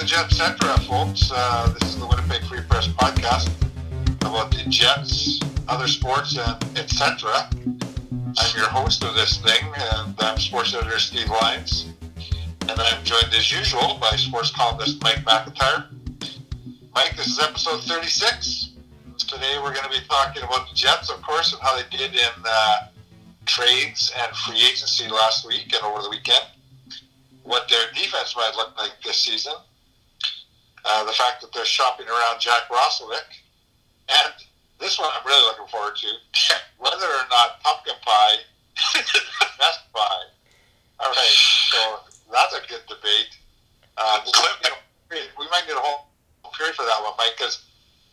to Jetcetera, folks. Uh, this is the Winnipeg Free Press podcast about the Jets, other sports, and etc. I'm your host of this thing, and I'm sports editor Steve Lyons. And I'm joined as usual by sports columnist Mike McIntyre. Mike, this is episode 36. Today we're going to be talking about the Jets, of course, and how they did in uh, trades and free agency last week and over the weekend what their defense might look like this season. Uh, the fact that they're shopping around Jack Roslovic. And this one I'm really looking forward to. Whether or not pumpkin pie best pie. All right, so that's a good debate. Uh, we might need a whole period for that one, Mike, because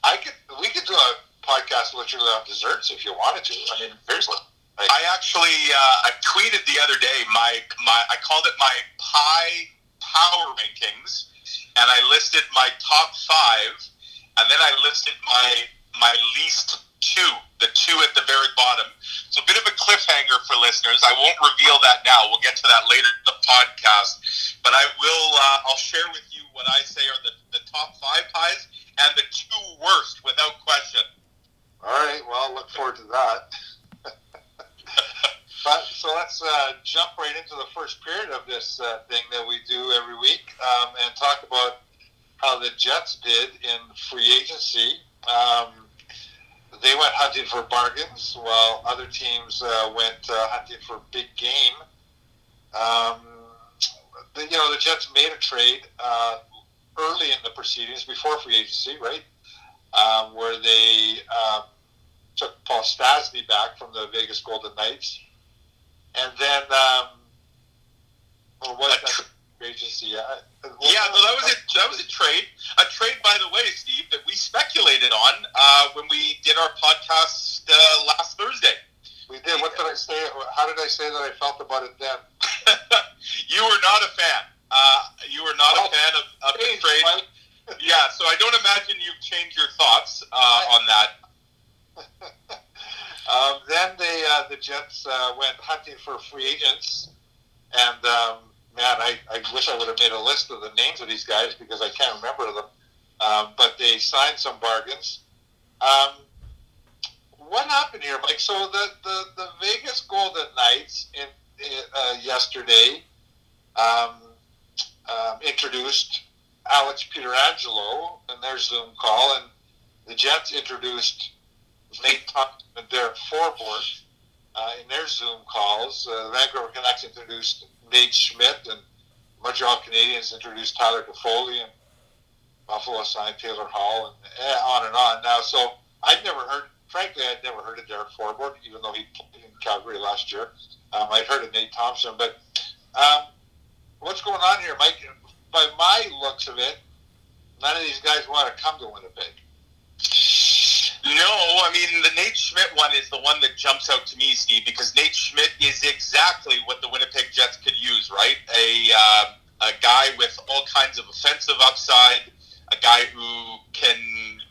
I could we could do a podcast literally on desserts if you wanted to. I mean, seriously. I actually uh, I tweeted the other day my my I called it my pie power rankings, and I listed my top five, and then I listed my my least two, the two at the very bottom. So a bit of a cliffhanger for listeners. I won't reveal that now. We'll get to that later in the podcast, but I will. Uh, I'll share with you what I say are the, the top five pies and the two worst, without question. All right. Well, look forward to that. So let's uh, jump right into the first period of this uh, thing that we do every week um, and talk about how the Jets did in free agency. Um, they went hunting for bargains while other teams uh, went uh, hunting for big game. Um, the, you know, the Jets made a trade uh, early in the proceedings before free agency, right? Um, where they um, took Paul Stastny back from the Vegas Golden Knights and then um, or what that agency? Yeah, yeah no, that was a that was a trade. A trade, by the way, Steve, that we speculated on uh, when we did our podcast uh, last Thursday. We did. What did I say? How did I say that I felt about it then? you were not a fan. Uh, you were not oh, a fan of, of the trade. yeah, so I don't imagine you've changed your thoughts uh, on that. Um, then they, uh, the Jets uh, went hunting for free agents, and um, man, I, I wish I would have made a list of the names of these guys because I can't remember them. Um, but they signed some bargains. Um, what happened here, Mike? So the, the, the Vegas Golden Knights in, uh, yesterday um, um, introduced Alex Pietrangelo in their Zoom call, and the Jets introduced Nate Thompson and Derek Forbort uh, in their Zoom calls. Uh, the Vancouver Canucks introduced Nate Schmidt, and Montreal Canadiens introduced Tyler Toffoli, and Buffalo signed Taylor Hall, and eh, on and on. Now, so I'd never heard, frankly, I'd never heard of Derek Forbort, even though he played in Calgary last year. Um, I'd heard of Nate Thompson, but um, what's going on here, Mike? By my looks of it, none of these guys want to come to Winnipeg. No, I mean the Nate Schmidt one is the one that jumps out to me, Steve, because Nate Schmidt is exactly what the Winnipeg Jets could use, right? A uh, a guy with all kinds of offensive upside, a guy who can,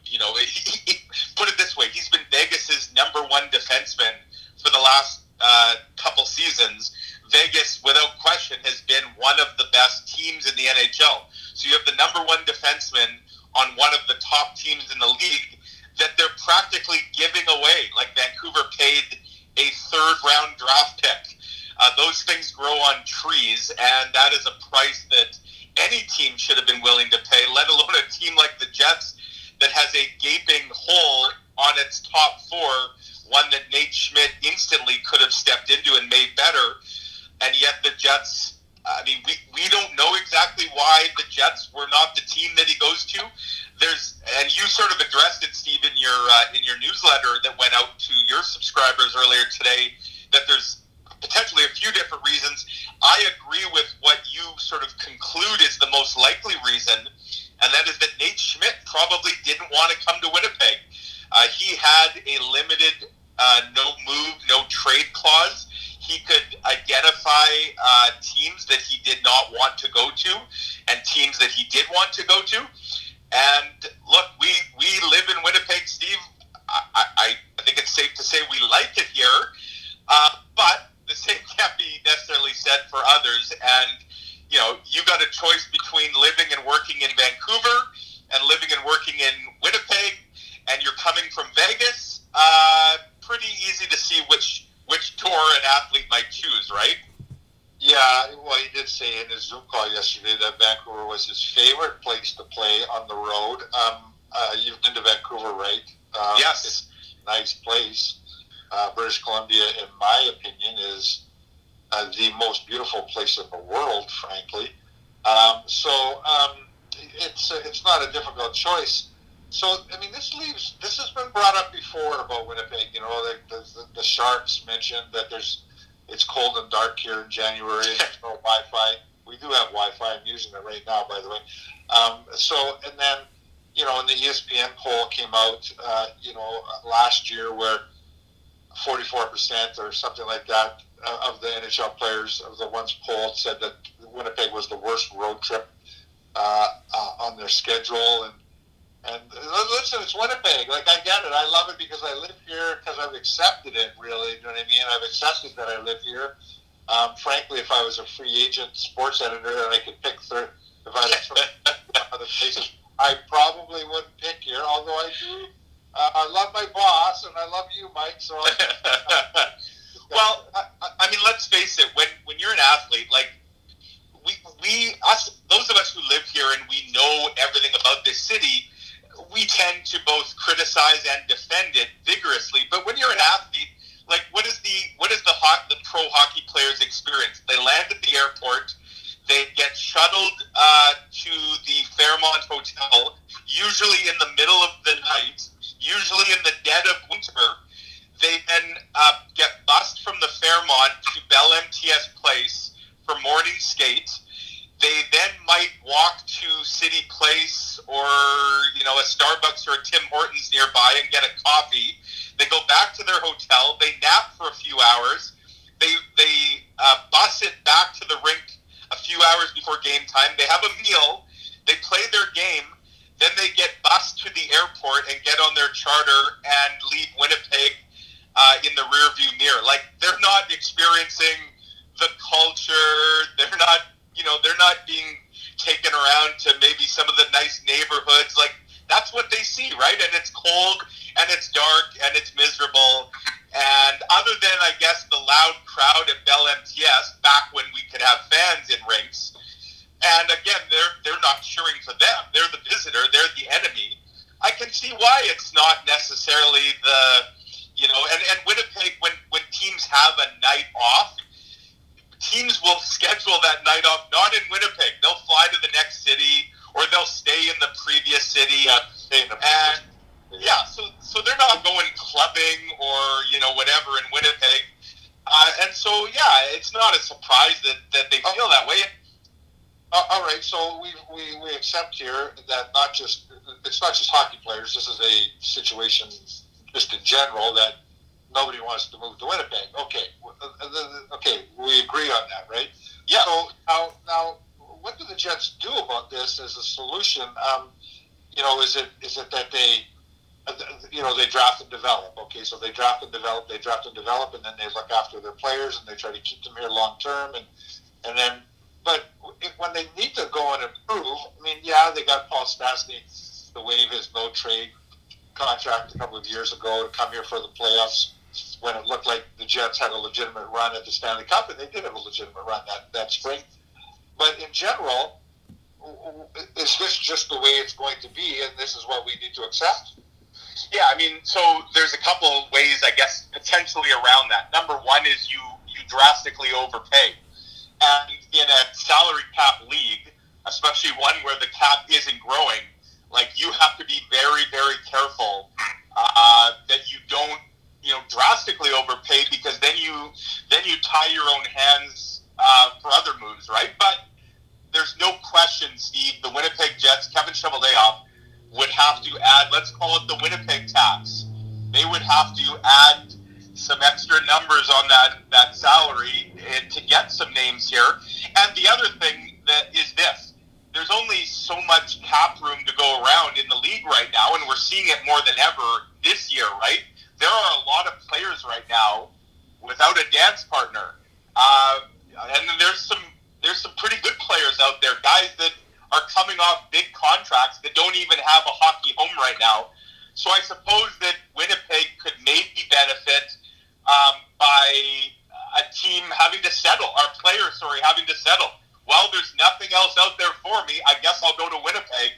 you know, put it this way: he's been Vegas's number one defenseman for the last uh, couple seasons. Vegas, without question, has been one of the best teams in the NHL. So you have the number one defenseman on one of the top teams in the league that they're practically giving away. Like Vancouver paid a third round draft pick. Uh, those things grow on trees, and that is a price that any team should have been willing to pay, let alone a team like the Jets that has a gaping hole on its top four, one that Nate Schmidt instantly could have stepped into and made better. And yet the Jets I mean, we, we don't know exactly why the Jets were not the team that he goes to there's and you sort of addressed it, Steve, in your uh, in your newsletter that went out to your subscribers earlier today. That there's potentially a few different reasons. I agree with what you sort of conclude is the most likely reason, and that is that Nate Schmidt probably didn't want to come to Winnipeg. Uh, he had a limited uh, no move, no trade clause. He could identify identify uh, teams that he did not want to go to and teams that he did want to go to. And look, we, we live in Winnipeg, Steve. I, I think it's safe to say we like it here, uh, but the same can't be necessarily said for others. And, you know, you got a choice between living and working in Vancouver and living and working in Winnipeg, and you're coming from Vegas. Uh, pretty easy to see which which tour an athlete might choose, right? Yeah, well, he did say in his Zoom call yesterday that Vancouver was his favorite place to play on the road. Um, uh, you've been to Vancouver, right? Um, yes. It's a nice place. Uh, British Columbia, in my opinion, is uh, the most beautiful place in the world, frankly. Um, so um, it's it's not a difficult choice. So I mean, this leaves. This has been brought up before about Winnipeg. You know, the, the, the Sharks mentioned that there's it's cold and dark here in January. There's no Wi-Fi. We do have Wi-Fi. I'm using it right now, by the way. Um, so and then you know, and the ESPN poll came out, uh, you know, last year where 44% or something like that uh, of the NHL players, of the ones polled, said that Winnipeg was the worst road trip uh, uh, on their schedule. And and listen, it's Winnipeg. Like I get it. I love it because I live here because I've accepted it. Really, you know what I mean? I've accepted that I live here. Um, frankly, if I was a free agent sports editor and I could pick third, if I had other places I probably wouldn't pick here, although I do. Uh, I love my boss, and I love you, Mike. So, well, I, I mean, let's face it. When when you're an athlete, like we we us those of us who live here and we know everything about this city, we tend to both criticize and defend it vigorously. But when you're an athlete, like what is the what is the hot the pro hockey players experience? They land at the airport they get shuttled uh, to the Fairmont Hotel, usually in the middle of the night, usually in the dead of winter. They then uh, get bussed from the Fairmont to Bell MTS Place for morning skate. They then might walk to City Place or you know a Starbucks or a Tim Hortons nearby and get a coffee. They go back to their hotel. They nap for a few hours. They they uh, bus it back to the rink a few hours before game time. They have a meal, they play their game, then they get bused to the airport and get on their charter and leave Winnipeg uh, in the rearview mirror. Like they're not experiencing the culture. They're not, you know, they're not being taken around to maybe some of the nice neighborhoods. Like that's what they see, right? And it's cold and it's dark and it's miserable and other than, I guess, the loud crowd at Bell MTS back when we could have fans in rinks, and again, they're they're not cheering for them. They're the visitor. They're the enemy. I can see why it's not necessarily the, you know, and, and Winnipeg when when teams have a night off, teams will schedule that night off not in Winnipeg. They'll fly to the next city or they'll stay in the previous city. Yeah, stay in the previous. And, yeah, so so they're not going clubbing or you know whatever in Winnipeg, uh, and so yeah, it's not a surprise that, that they feel that way. Uh, all right, so we, we, we accept here that not just it's not just hockey players. This is a situation just in general that nobody wants to move to Winnipeg. Okay, uh, okay, we agree on that, right? Yeah. So now, now, what do the Jets do about this as a solution? Um, you know, is it is it that they you know, they draft and develop. Okay, so they draft and develop, they draft and develop, and then they look after their players and they try to keep them here long term. And and then, but when they need to go and improve, I mean, yeah, they got Paul Stastny to waive his no trade contract a couple of years ago to come here for the playoffs when it looked like the Jets had a legitimate run at the Stanley Cup, and they did have a legitimate run that, that spring. But in general, is this just the way it's going to be, and this is what we need to accept? Yeah, I mean, so there's a couple ways, I guess, potentially around that. Number one is you you drastically overpay, and in a salary cap league, especially one where the cap isn't growing, like you have to be very very careful uh, that you don't you know drastically overpay because then you then you tie your own hands uh, for other moves, right? But there's no question, Steve. The Winnipeg Jets, Kevin Cheveldayoff would have to add, let's call it the Winnipeg tax. They would have to add some extra numbers on that, that salary to get some names here. And the other thing that is this there's only so much cap room to go around in the league right now, and we're seeing it more than ever this year, right? There are a lot of players right now without a dance partner. Uh, and there's some there's some pretty good players out there, guys that are coming off big contracts that don't even have a hockey home right now. So I suppose that having to settle. Well, there's nothing else out there for me. I guess I'll go to Winnipeg.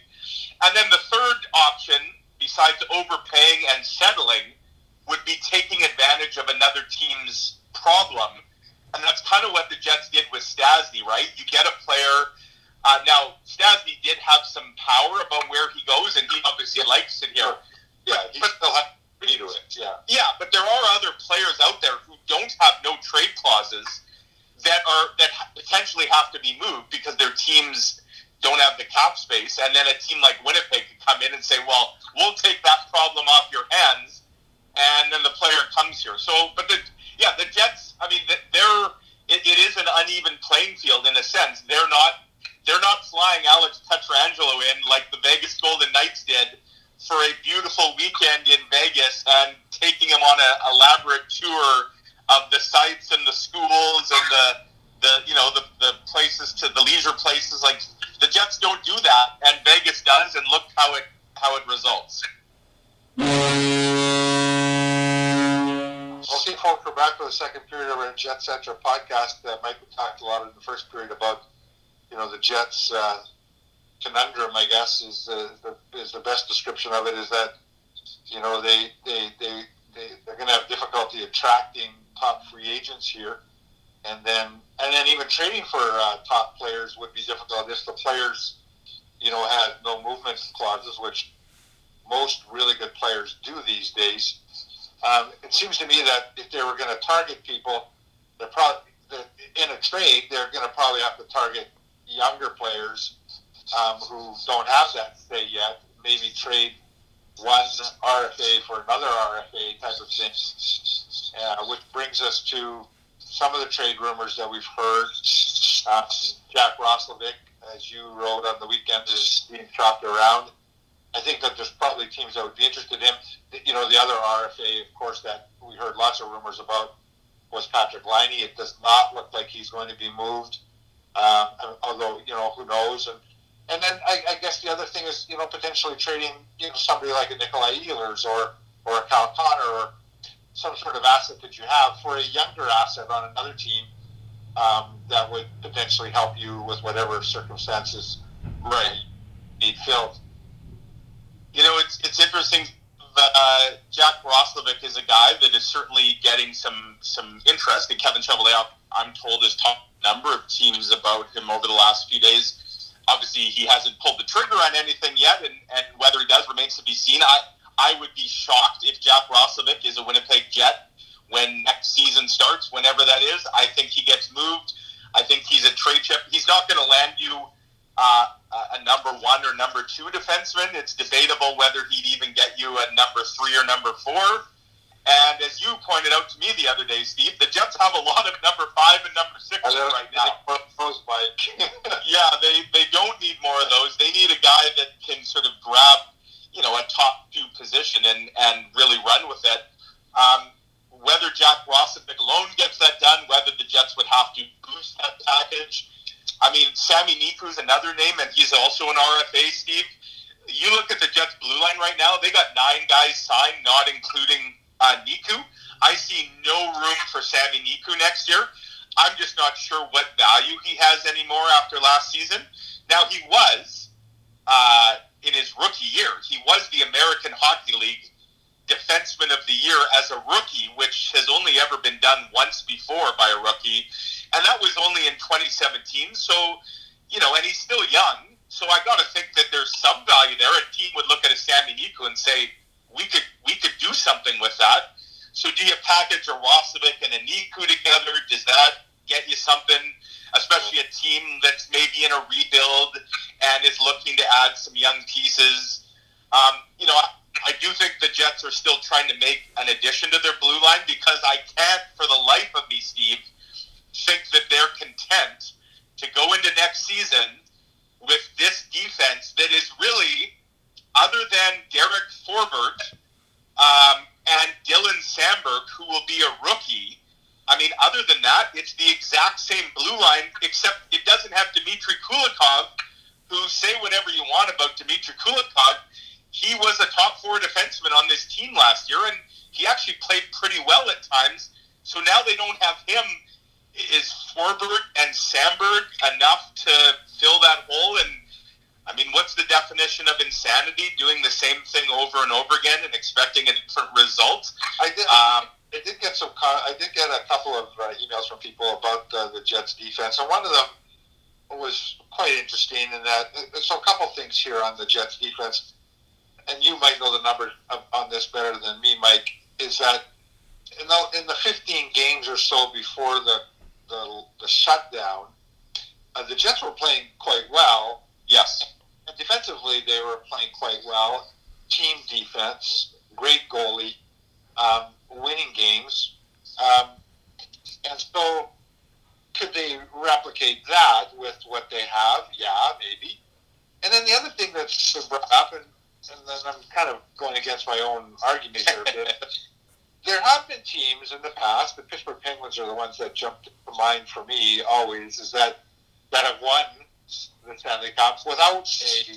And then the third option, besides overpaying and settling, would be taking advantage of another team's problem. And that's kind of what the Jets did with Stastny, right? You get a player. Uh, now, Stastny did have some power about where he goes, and he obviously likes it here. Yeah, he but, still has to to it. Yeah. Yeah, but there are other players out there who don't have no trade clauses that are that potentially have to be moved because their teams don't have the cap space, and then a team like Winnipeg could come in and say, "Well, we'll take that problem off your hands," and then the player comes here. So, but the yeah, the Jets. I mean, they're it, it is an uneven playing field in a sense. They're not they're not flying Alex Pietrangelo in like the Vegas Golden Knights did for a beautiful weekend in Vegas and taking him on an elaborate tour of the sites and the schools and the the you know the, the places to the leisure places like the Jets don't do that and Vegas does and look how it how it results. Okay, folks, we're back for the second period of our Jetcetera podcast. Uh, Mike talked a lot in the first period about you know the Jets uh, conundrum. I guess is uh, the is the best description of it. Is that you know they they they, they they're going to have difficulty attracting top free agents here, and then and then even trading for uh, top players would be difficult if the players, you know, had no movement clauses, which most really good players do these days. Um, it seems to me that if they were going to target people, they're probably in a trade. They're going to probably have to target younger players um, who don't have that say yet. Maybe trade one RFA for another RFA type of thing, uh, which brings us to some of the trade rumors that we've heard. Uh, Jack Roslovic, as you wrote on the weekend, is being shopped around. I think that there's probably teams that would be interested in him. You know, the other RFA, of course, that we heard lots of rumors about was Patrik Laine. It does not look like he's going to be moved, um, although, you know, who knows. And and then I, I, guess the other thing is, you know, potentially trading, you know, somebody like a Nikolai Ehlers or, or a Kyle Connor or some sort of asset that you have for a younger asset on another team um, that would potentially help you with whatever circumstances right. need filled. You know, it's, it's interesting that uh, Jack Roslovic is a guy that is certainly getting some some interest. And Kevin Cheveldayoff, I'm told, has talked a number of teams about him over the last few days obviously he hasn't pulled the trigger on anything yet, and, and whether he does remains to be seen. I I would be shocked if Jack Roslovic is a Winnipeg Jet when next season starts, whenever that is. I think he gets moved. I think he's a trade chip. He's not going to land you uh, a number one or number two defenseman. It's debatable whether he'd even get you a number three or number four. And as you pointed out to me the other day, Steve, the Jets have a lot of number five and number six right now. yeah, they, they don't need more of those. They need a guy that can sort of grab, you know, a top two position and, and really run with it. Um, whether Jack Roslovic alone gets that done, whether the Jets would have to boost that package. I mean, Sami Niku is another name, and he's also an RFA, Steve. You look at the Jets blue line right now, they got nine guys signed, not including uh, Niku. I see no room for Sami Niku next year. I'm just not sure what value he has anymore after last season. Now, he was, uh, in his rookie year, he was the American Hockey League Defenseman of the Year as a rookie, which has only ever been done once before by a rookie, and that was only in 2017. So, you know, and he's still young. So I got to think that there's some value there. A team would look at a Sami Niku and say, we could we could do something with that. So do you package a Roslovic and a Niku together? Does that get you something? Especially a team that's maybe in a rebuild and is looking to add some young pieces. Um, you know, I, I do think the Jets are still trying to make an addition to their blue line because I can't, for the life of me, Steve, think that they're content to go into next season with this defense that is really other than Derek Forbort um, and Dylan Samberg, who will be a rookie, I mean, other than that, it's the exact same blue line, except it doesn't have Dmitry Kulikov, who say whatever you want about Dmitry Kulikov. He was a top four defenseman on this team last year, and he actually played pretty well at times. So now they don't have him. is Forbort and Samberg enough to fill that hole? And I mean, what's the definition of insanity? Doing the same thing over and over again and expecting a different result? I did. Um, I did get some. I did get a couple of uh, emails from people about uh, the Jets defense, and one of them was quite interesting in that. Uh, so, a couple things here on the Jets defense, and you might know the numbers on this better than me, Mike. Is that in the in the 15 games or so before the the, the shutdown, uh, the Jets were playing quite well. Yes. And defensively, they were playing quite well. Team defense, great goalie, um, winning games. Um, and so, could they replicate that with what they have? Yeah, maybe. And then the other thing that's brought up, and, and then I'm kind of going against my own argument here a bit, there have been teams in the past, the Pittsburgh Penguins are the ones that jump to mind for me always, is that that have won the Stanley Cup without a,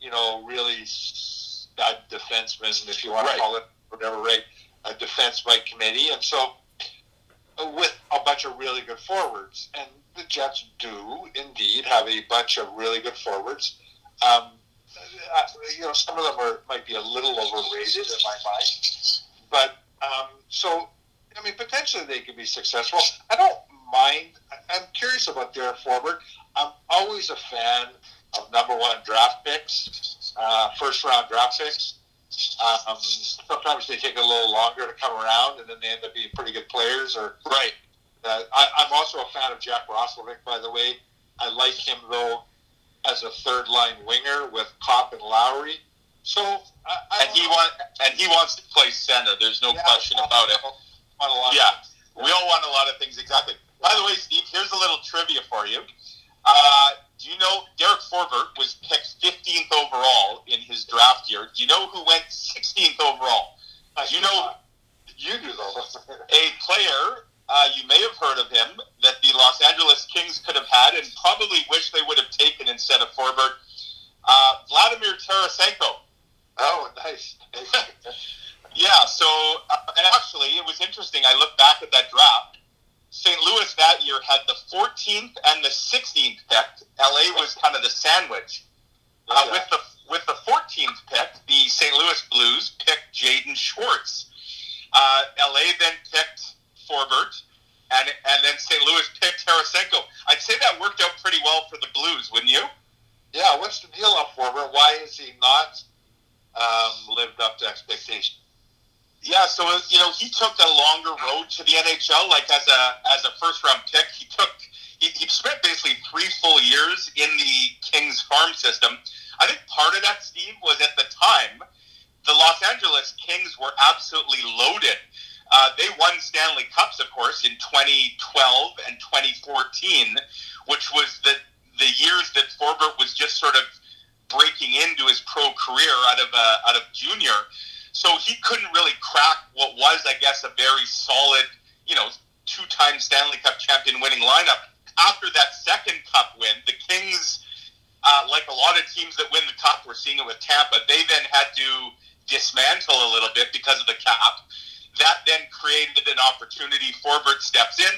you know, really stud defenseman, if you want right. to call it whatever, right? A defense by committee, and so uh, with a bunch of really good forwards, and the Jets do indeed have a bunch of really good forwards. Um, uh, you know, some of them are might be a little overrated in my mind, but um, so, I mean, potentially they could be successful. I don't mind. I'm curious about Derek Forbort. I'm always a fan of number one draft picks, uh, first round draft picks. Um, sometimes they take a little longer to come around, and then they end up being pretty good players. Or right. Uh, I, I'm also a fan of Jack Roslovic, by the way. I like him though as a third line winger with Copp and Lowry. So, I, I and he want and he wants to play center. There's no yeah, question about it. Yeah, we all want a lot of things exactly. By the way, Steve, here's a little trivia for you. Uh, do you know Derek Forbort was picked 15th overall in his draft year? Do you know who went 16th overall? Uh, you know, you do though. a player uh, you may have heard of him that the Los Angeles Kings could have had and probably wish they would have taken instead of Forbort. Uh, Vladimir Tarasenko. Oh, nice. yeah. So, uh, and actually, it was interesting. I looked back at that draft. St. Louis that year had the 14th and the 16th pick. LA was kind of the sandwich. Uh, with the with the 14th pick, the St. Louis Blues picked Jaden Schwartz. Uh, LA then picked Forbort, and and then St. Louis picked Tarasenko. I'd say that worked out pretty well for the Blues, wouldn't you? Yeah. What's the deal on Forbort? Why is he not um, lived up to expectation. Yeah, so you know he took a longer road to the NHL. Like as a as a first round pick, he took he, he spent basically three full years in the Kings farm system. I think part of that, Steve, was at the time the Los Angeles Kings were absolutely loaded. Uh, they won Stanley Cups, of course, in 2012 and 2014, which was the the years that Forbort was just sort of breaking into his pro career out of uh, out of junior. So he couldn't really crack what was, I guess, a very solid, you know, two-time Stanley Cup champion winning lineup. After that second Cup win, the Kings, uh, like a lot of teams that win the Cup, we're seeing it with Tampa, they then had to dismantle a little bit because of the cap. That then created an opportunity. Forbort steps in.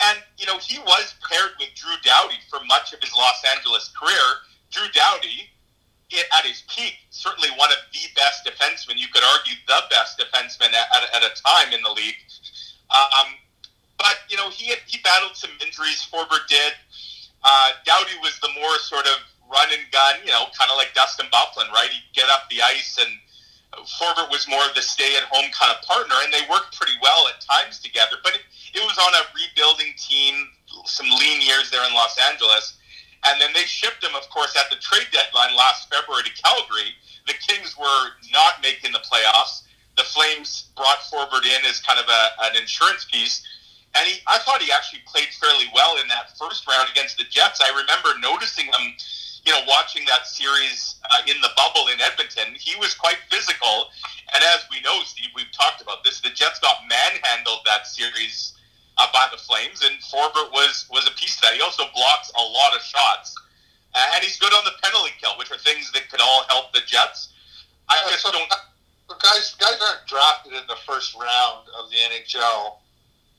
And, you know, he was paired with Drew Doughty for much of his Los Angeles career. Drew Doughty, at his peak, certainly one of the best defensemen. You could argue the best defenseman at, at, at a time in the league. Um, but you know, he he battled some injuries. Forbort did. Uh, Doughty was the more sort of run and gun, you know, kind of like Dustin Byfuglien, right? He'd get up the ice, and Forbort was more of the stay-at-home kind of partner, and they worked pretty well at times together. But it, it was on a rebuilding team, some lean years there in Los Angeles and then they shipped him, of course, at the trade deadline last February to Calgary. The Kings were not making the playoffs. The Flames brought Forbort in as kind of a, an insurance piece. And he, I thought he actually played fairly well in that first round against the Jets. I remember noticing him, you know, watching that series uh, in the bubble in Edmonton. He was quite physical. And as we know, Steve, we've talked about this, the Jets got manhandled that series uh, by the Flames, and Forbort was was a piece of that. He also blocks a lot of shots, uh, and he's good on the penalty kill, which are things that could all help the Jets. I yeah, just so don't. Guys, guys aren't drafted in the first round of the NHL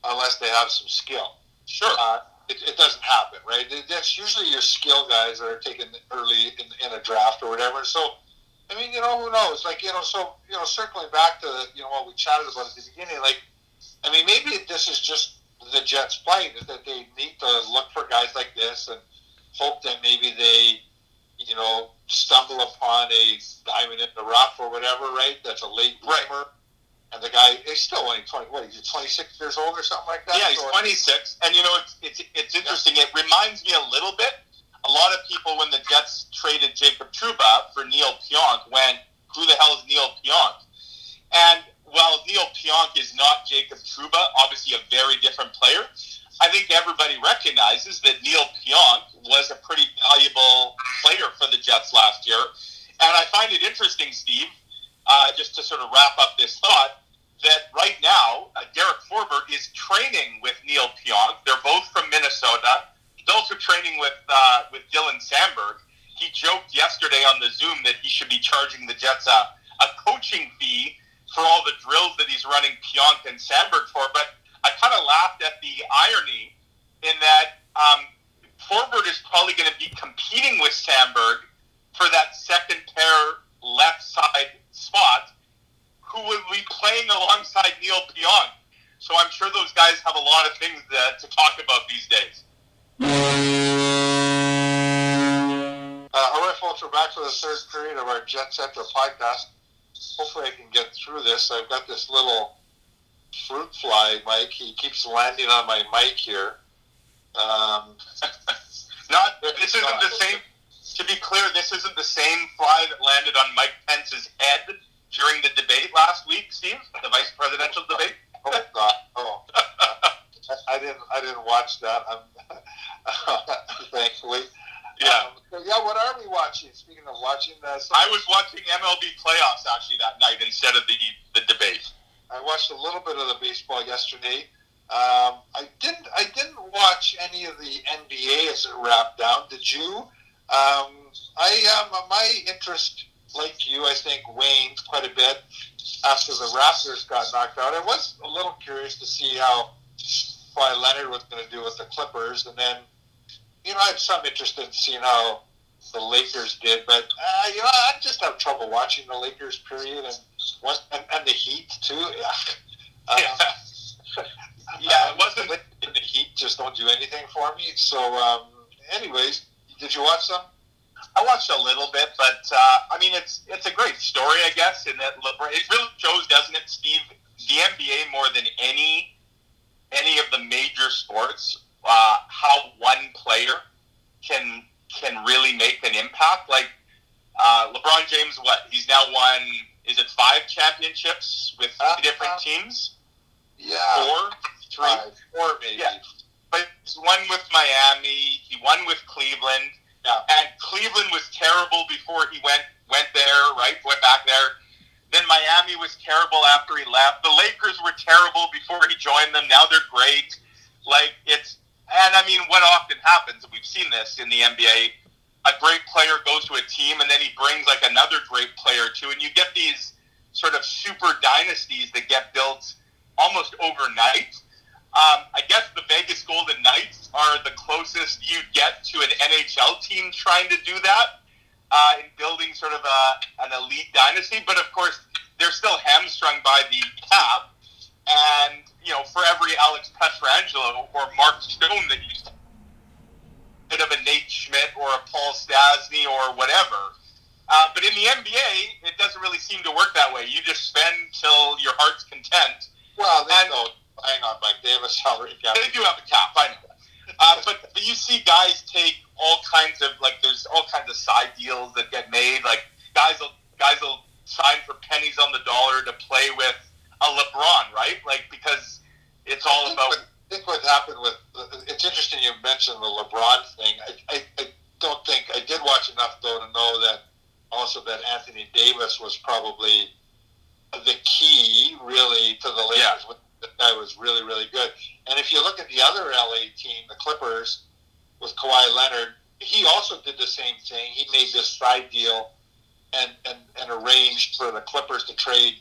unless they have some skill. Sure. Uh, it, it doesn't happen, right? That's usually your skill guys that are taken early in, in a draft or whatever. So, I mean, you know, who knows? Like, you know, so you know, circling back to you know what we chatted about at the beginning, like, I mean, maybe this is just the Jets' plight is that they need to look for guys like this and hope that maybe they, you know, stumble upon a diamond in the rough or whatever, right? That's a late Right. bloomer. And the guy is still only twenty. What? He's twenty six years old or something like that. Yeah, he's So- 26, and you know it's it's it's interesting. It reminds me a little bit. A lot of people when the Jets traded Jacob Trouba for Neil Pionk went, "Who the hell is Neil Pionk?" And while Neil Pionk is not Jacob Trouba, obviously a very different player, I think everybody recognizes that Neil Pionk was a pretty valuable player for the Jets last year. And I find it interesting, Steve, uh, just to sort of wrap up this thought, that right now uh, Derek Forbort is training with Neil Pionk. They're both from Minnesota. He's also training with uh, with Dylan Samberg. He joked yesterday on the Zoom that he should be charging the Jets a, a coaching fee for all the drills that he's running Pionk and Samberg for. But I kind of laughed at the irony in that um, Forbort is probably going to be competing with Samberg for that second pair left side spot who will be playing alongside Neil Pionk. So I'm sure those guys have a lot of things uh, to talk about these days. Uh, all right, folks, we're back for the third period of our Jetcetera podcast. Hopefully, I can get through this. I've got this little fruit fly, Mike. He keeps landing on my mic here. Um, Not this isn't the same. To be clear, this isn't the same fly that landed on Mike Pence's head during the debate last week, Steve, the vice presidential debate. oh God! Oh, I, didn't. I didn't watch that. I'm, thankfully. Yeah. Um, so yeah. What are we watching? Speaking of watching, uh, I was watching MLB playoffs actually that night instead of the the debate. I watched a little bit of the baseball yesterday. Um, I didn't. I didn't watch any of the NBA as it wrapped down. Did you? Um, I um, my interest, like you, I think waned quite a bit after the Raptors got knocked out. I was a little curious to see how Kawhi Leonard was going to do with the Clippers, and then you know I had some interest in seeing how the Lakers did, but uh, you know I just have trouble watching the Lakers. Period, and what and, and the Heat too. Yeah. Um, Yeah, it wasn't- And the Heat just don't do anything for me. So, um, anyways, did you watch some? I watched a little bit, but uh, I mean, it's it's a great story, I guess. In that LeBron, it really shows, doesn't it, Steve? The NBA more than any any of the major sports, uh, how one player can can really make an impact. Like uh, LeBron James, what he's now won? Is it five championships with Uh, different teams? Yeah, Four, three. four maybe. Yeah. But he's won with Miami. He won with Cleveland. Yeah. And Cleveland was terrible before he went went there, right? Went back there. Then Miami was terrible after he left. The Lakers were terrible before he joined them. Now they're great. Like it's and I mean what often happens, we've seen this in the NBA, a great player goes to a team and then he brings like another great player too, and you get these sort of super dynasties that get built almost overnight. Um, I guess the Vegas Golden Knights are the closest you get to an NHL team trying to do that uh, in building sort of a, an elite dynasty. But of course, they're still hamstrung by the cap. And, you know, for every Alex Pietrangelo or Mark Stone that you bit of a Nate Schmidt or a Paul Stastny or whatever. Uh, but in the NBA, it doesn't really seem to work that way. You just spend till your heart's content. Well, they And-. Hang on, Mike. They have a salary cap. They do have a cap, I know. Uh, but, but you see guys take all kinds of like there's all kinds of side deals that get made. Like guys will guys will sign for pennies on the dollar to play with a LeBron, right? Like because it's all I about what, I think what happened with it's interesting you mentioned the LeBron thing. I, I, I don't think I did watch enough though to know that also that Anthony Davis was probably the key really to the Lakers. That guy was really really good. And if you look at the other LA team, the Clippers, with Kawhi Leonard, he also did the same thing. He made this side deal and, and, and arranged for the Clippers to trade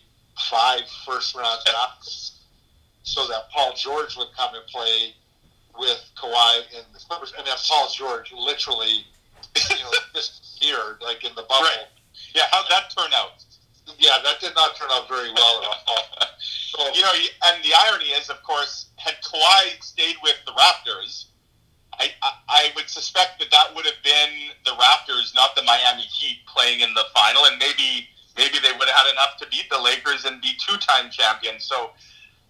five first round drafts so that Paul George would come and play with Kawhi in the Clippers, and then Paul George literally, you know, disappeared like in the bubble. Right. Yeah, how'd that turn out? Yeah, that did not turn out very well at all. So, You know, and the irony is, of course, had Kawhi stayed with the Raptors, I, I, I would suspect that that would have been the Raptors, not the Miami Heat, playing in the final, and maybe maybe they would have had enough to beat the Lakers and be two-time champions. So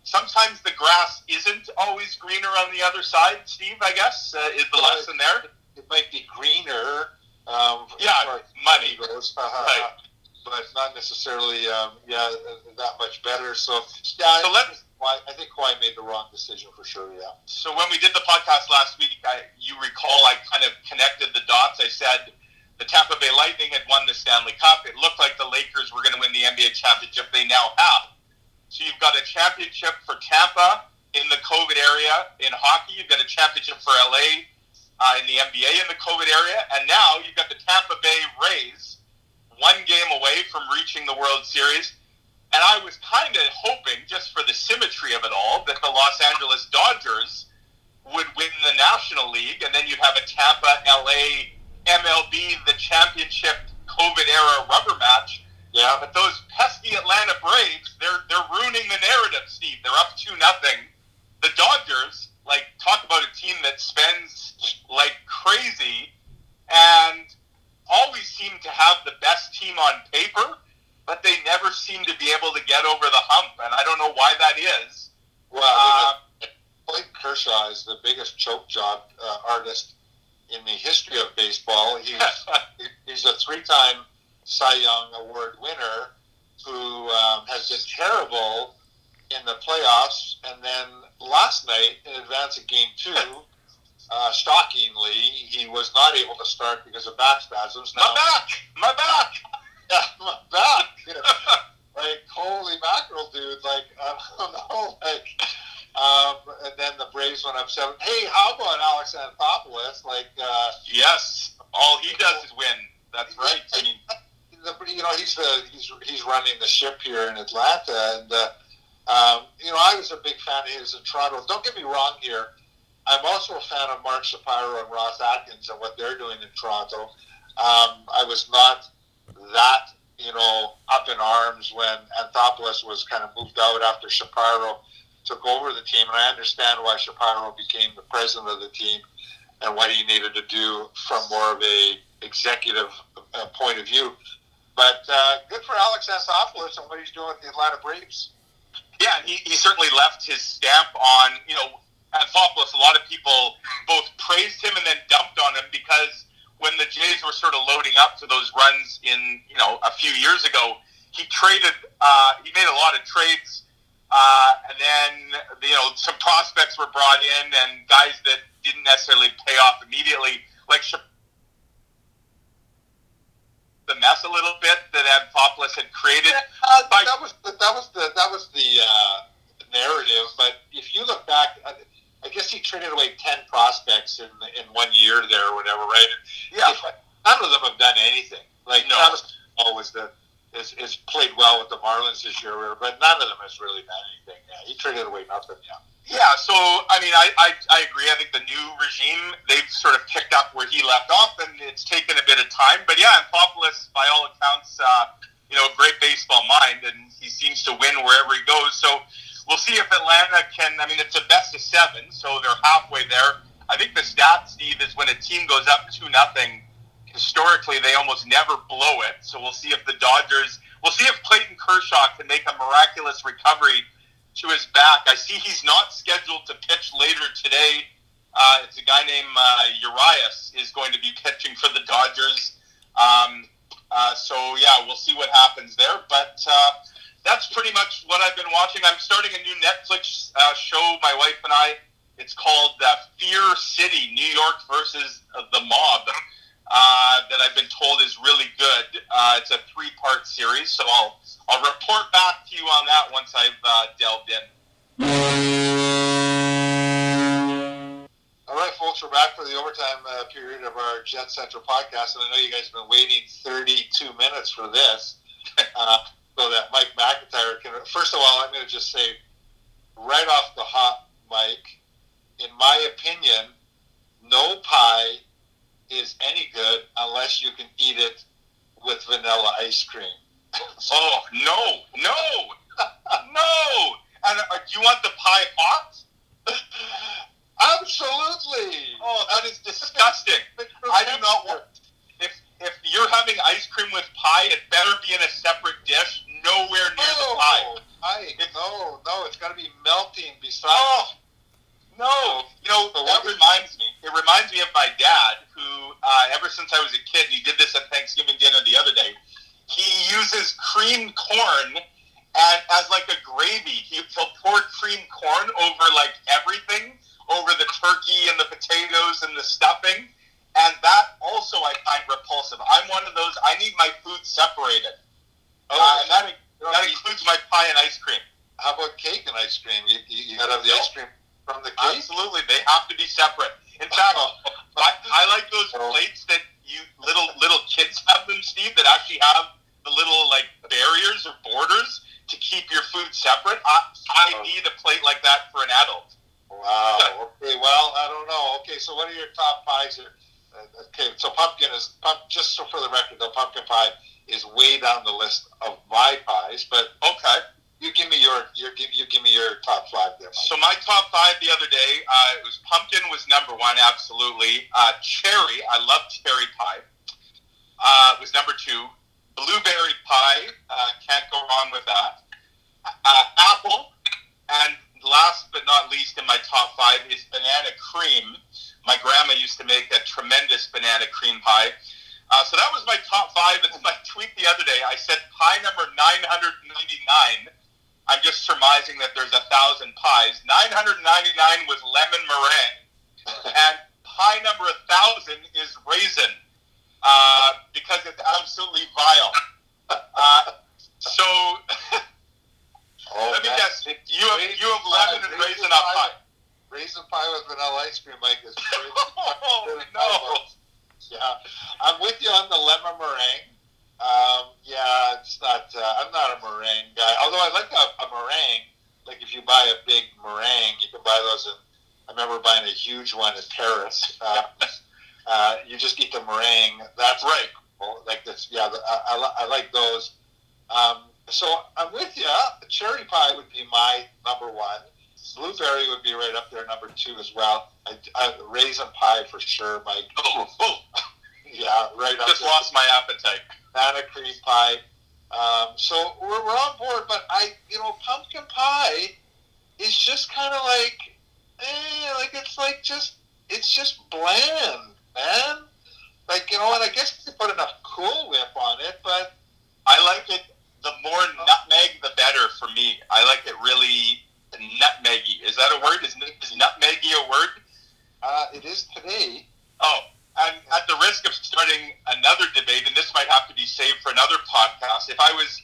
sometimes the grass isn't always greener on the other side. Steve, I guess, uh, is the lesson there. it might be greener. Um, Yeah, money. goes, Right. but not necessarily. Um, yeah, that much better. So yeah, So let's I think Kawhi made the wrong decision for sure. Yeah. So when we did the podcast last week, I, you recall I kind of connected the dots. I said the Tampa Bay Lightning had won the Stanley Cup. It looked like the Lakers were going to win the NBA championship. They now have. So you've got a championship for Tampa in the COVID area in hockey. You've got a championship for LA uh, in the NBA in the COVID area, and now you've got the Tampa Bay Rays one game away from reaching the World Series. And I was kind of hoping, just for the symmetry of it all, that the Los Angeles Dodgers would win the National League, and then you'd have a Tampa, LA, MLB, the championship COVID era rubber match. Yeah. But those pesky Atlanta Braves, they're they're ruining the narrative, Steve. They're up two nothing. The Dodgers, like, talk about a team that spends like crazy, and always seem to have the best team on paper, but they never seem to be able to get over the hump, and I don't know why that is. Well, Uh, Clayton Kershaw is the biggest choke job uh, artist in the history of baseball. He's he's a three-time Cy Young Award winner who um, has been terrible in the playoffs, and then last night in advance of Game Two, uh, shockingly, he was not able to start because of back spasms. my back, my back. Yeah, my back. like holy mackerel, dude! Like I don't know, like. Um, and then the Braves went up seven. Hey, how about Alex Anthopoulos? Like, uh, Yes, all he does is win. That's right. I mean, the, you know, he's the he's he's running the ship here in Atlanta, and uh, um, you know, I was a big fan of his in Toronto. Don't get me wrong here. I'm also a fan of Mark Shapiro and Ross Atkins and what they're doing in Toronto. Um, I was not that you know up in arms when Anthopoulos was kind of moved out after Shapiro took over the team, and I understand why Shapiro became the president of the team and what he needed to do from more of a executive uh, point of view. But uh, good for Alex Anthopoulos and what he's doing with the Atlanta Braves. yeah, he, he certainly left his stamp on, you know, Anthopoulos. A lot of people both praised him and then dumped on him because when the Jays were sort of loading up to those runs in, you know, a few years ago, he traded, uh, he made a lot of trades. Uh, and then, you know, some prospects were brought in and guys that didn't necessarily pay off immediately, like the mess a little bit that Anthopoulos had created. Uh, By- that was the, that was the that was the uh, narrative. But if you look back, I, I guess he traded away ten prospects in in one year there or whatever, right? Yeah. If- none of them have done anything. Like No. Paul was the is, is played well with the Marlins this year, but none of them has really done anything. Yeah, he traded away nothing. Yeah. Yeah, so I mean, I, I, I agree. I think the new regime they've sort of picked up where he left off, and it's taken a bit of time. But yeah, Anthopoulos, by all accounts, uh, you know, great baseball mind, and he seems to win wherever he goes. So we'll see if Atlanta can. I mean, it's a best of seven, so they're halfway there. I think the stat, Steve, is when a team goes up two nothing. Historically, they almost never blow it. So we'll see if the Dodgers. We'll see if Clayton Kershaw can make a miraculous recovery to his back. I see he's not scheduled to pitch later today. Uh, it's a guy named uh, Urias is going to be pitching for the Dodgers. Um, uh, so yeah, we'll see what happens there. But uh, that's pretty much what I've been watching. I'm starting a new Netflix uh, show. My wife and I. It's called uh, Fear City: New York versus the Mob. Uh, that I've been told is really good. Uh, it's a three-part series, so I'll I'll report back to you on that once I've uh, delved in. All right, folks, we're back for the overtime uh, period of our Jetcetera podcast, and I know you guys have been waiting 32 minutes for this, uh, so that Mike McIntyre can. First of all, I'm going to just say, right off the hot mic, in my opinion, no pie is any good unless you can eat it with vanilla ice cream. oh no! And uh, do you want the pie hot? Absolutely. Oh, that is disgusting. I do not want. If if you're having ice cream with pie, it better be in a separate dish, nowhere near the pie. I, no, no, it's got to be melting beside. Oh, no. You know, that reminds me. It reminds me of my dad, who, uh, ever since I was a kid, he did this at Thanksgiving dinner the other day. He uses creamed corn and as like a gravy. He, he'll pour creamed corn over like everything, over the turkey and the potatoes and the stuffing. And that also I find repulsive. I'm one of those. I need my food separated. Oh, uh, and that that includes my pie and ice cream. How about cake and ice cream? You, you, you gotta have the ice cream from the cake. Absolutely, they have to be separate. In fact, I, I like those plates that you little little kids have them, Steve, that actually have the little like barriers or borders to keep your food separate. I, I oh. need a plate like that for an adult. Wow. Okay. Well, I don't know. Okay. So, what are your top pies here? Uh, okay. So, pumpkin is pump. Just so for the record, the pumpkin pie is way down the list of my pies. But okay, you give me your your give you give me your top five there. Mike. So my top five the other day, uh, it was pumpkin was number one, absolutely. Uh, cherry, I love cherry pie. Uh, was number two. Blueberry pie, uh, can't go wrong with that. Uh, apple, and last but not least in my top five is banana cream. My grandma used to make a tremendous banana cream pie. Uh, so that was my top five. And my tweet the other day, I said pie number 999. I'm just surmising that there's a thousand pies. 999 was lemon meringue, and pie number a thousand is raisin, uh, because it's absolutely vile. Uh, so oh, let me guess, you have you have lemon and raisin, raisin pie. pie. Raisin pie with vanilla ice cream, Mike, is. oh no! Yeah, I'm with you on the lemon meringue. Um, yeah, it's not. Uh, I'm not a meringue guy. Although I like a, a meringue. Like if you buy a big meringue, you can buy those. In, I remember buying a huge one in Paris. Uh, uh, you just eat the meringue. That's right. Like this. Yeah, the, I, I, I, like those. Um, so I'm with you. Cherry pie would be my number one. Blueberry would be right up there, number two as well. I, I, raisin pie for sure, Mike. Oh, oh. yeah, right up Just lost my appetite. Banana cream pie. Um, so we're, we're on board, but I, you know, pumpkin pie is just kind of like, eh, like it's like just, it's just bland, man. Like, you know, and I guess you put enough Cool Whip on it, but I like it. The more nutmeg, the better for me. I like it really nutmeggy. Is that a word? Is, is nutmeggy a word? Uh, it is today. Oh, and at the risk of starting another debate, and this might have to be saved for another podcast, if I was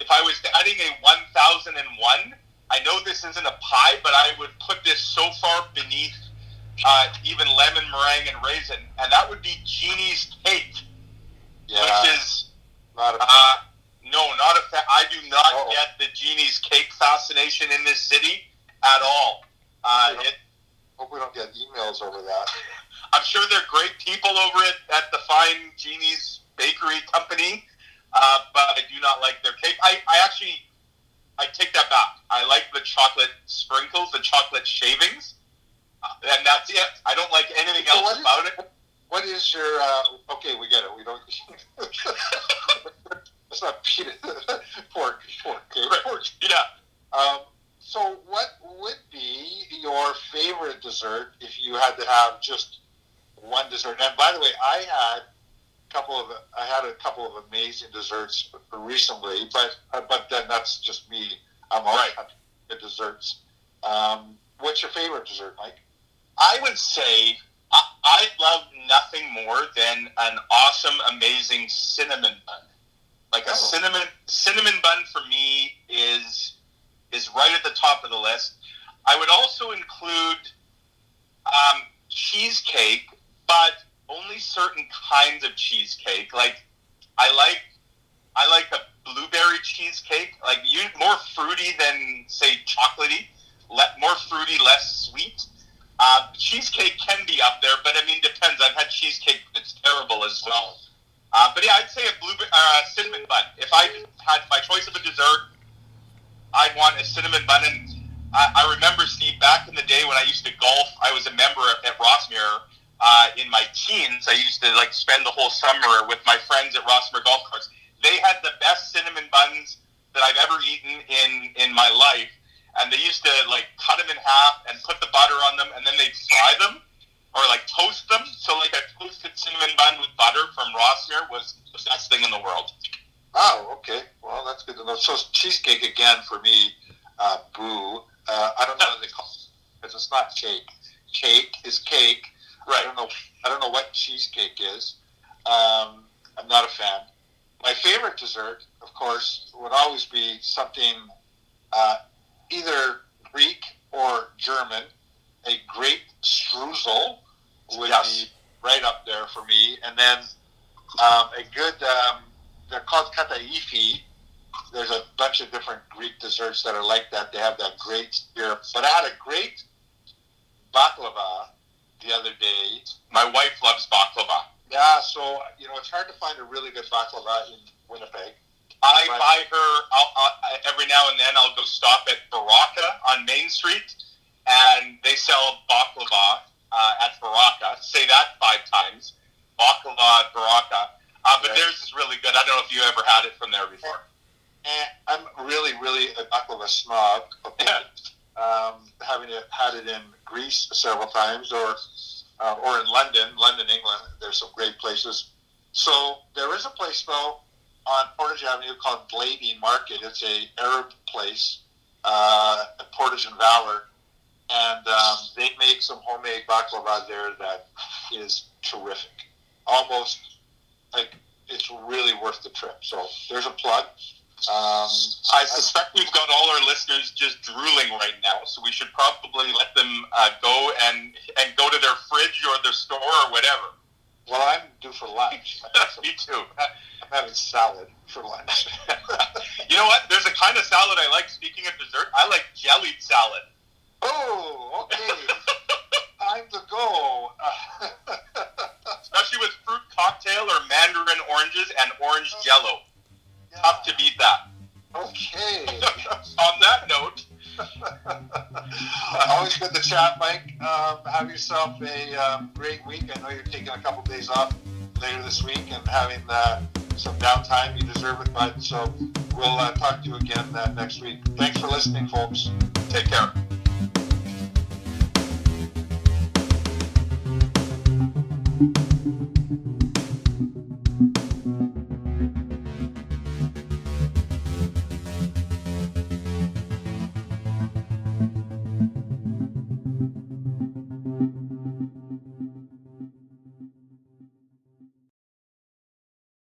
if I was adding a one thousand and one, I know this isn't a pie, but I would put this so far beneath uh, even lemon meringue and raisin, and that would be Jeanne's cake, yeah. which is not a uh, no, not a. Fa- I do not oh. get the Jeanne's cake fascination in this city at all. Uh, hope, we it, hope we don't get emails over that. I'm sure they're great people over at, at the fine Jeanne's Bakery Company, uh, but I do not like their cake. I, I actually, I take that back. I like the chocolate sprinkles, the chocolate shavings, and that's it. I don't like anything so else about is, it. What is your? Uh, okay, we get it. We don't. It's not pita. pork, pork, pork. Yeah. Um, so, what would be your favorite dessert if you had to have just one dessert? And by the way, I had a couple of I had a couple of amazing desserts recently, but uh, but then that's just me. I'm all right. Desserts. Um, what's your favorite dessert, Mike? I would say I, I love nothing more than an awesome, amazing cinnamon bun. Like a oh. cinnamon cinnamon bun for me is is right at the top of the list. I would also include um, cheesecake, but only certain kinds of cheesecake. Like I like I like a blueberry cheesecake, like you more fruity than say chocolatey, le- more fruity, less sweet. Uh, cheesecake can be up there, but I mean, depends. I've had cheesecake that's terrible as well. Uh, but yeah, I'd say a blueberry, uh, cinnamon bun. If I had my choice of a dessert, I'd want a cinnamon bun. And I, I remember, Steve, back in the day when I used to golf, I was a member at Rossmere. Uh, in my teens, I used to like spend the whole summer with my friends at Rossmere Golf Course. They had the best cinnamon buns that I've ever eaten in in my life, and they used to like cut them in half and put the butter on them, and then they'd fry them or like toast them. So like a toasted cinnamon bun with butter from Rossmere was the best thing in the world. Oh, okay. Well, that's good to know. So cheesecake again for me, uh, boo. Uh, I don't know what they call it because it's not cake. Cake is cake. Right. I don't know. I don't know what cheesecake is. Um, I'm not a fan. My favorite dessert, of course, would always be something uh, either Greek or German. A grape streusel would Yes. be right up there for me, and then um, a good. Um, they're called kataifi. There's a bunch of different Greek desserts that are like that. They have that great syrup. But I had a great baklava the other day. My wife loves baklava. Yeah, so you know it's hard to find a really good baklava in Winnipeg. I Right. buy her I'll, I'll, every now and then. I'll go stop at Baraka on Main Street, and they sell baklava uh, at Baraka. Say that five times. Baklava at Baraka. Uh, but Right. theirs is really good. I don't know if you ever had it from there before. And I'm really, really a baklava snob. Okay? um, having it, had it in Greece several times, or uh, or in London, London, England. There's some great places. So there is a place though on Portage Avenue called Glady Market. It's a Arab place, uh, at Portage and Valour, and um, they make some homemade baklava there that is terrific. Almost like it's really worth the trip. So there's a plug. Um, I suspect we've got all our listeners just drooling right now, so we should probably let them uh, go and and go to their fridge or their store or whatever. well, I'm due for lunch. Me too. I'm having salad for lunch. You know what? There's a kind of salad I like. Speaking of dessert, I like jellied salad. oh, okay. Time to go. especially with fruit cocktail or mandarin oranges and orange jello. Yeah. Tough to beat that. Okay. On that note, Always good to chat, Mike. Um, have yourself a um, great week. I know you're taking a couple days off later this week and having uh, some downtime. You deserve it, bud. So we'll uh, talk to you again uh, next week. Thanks for listening, folks. take care.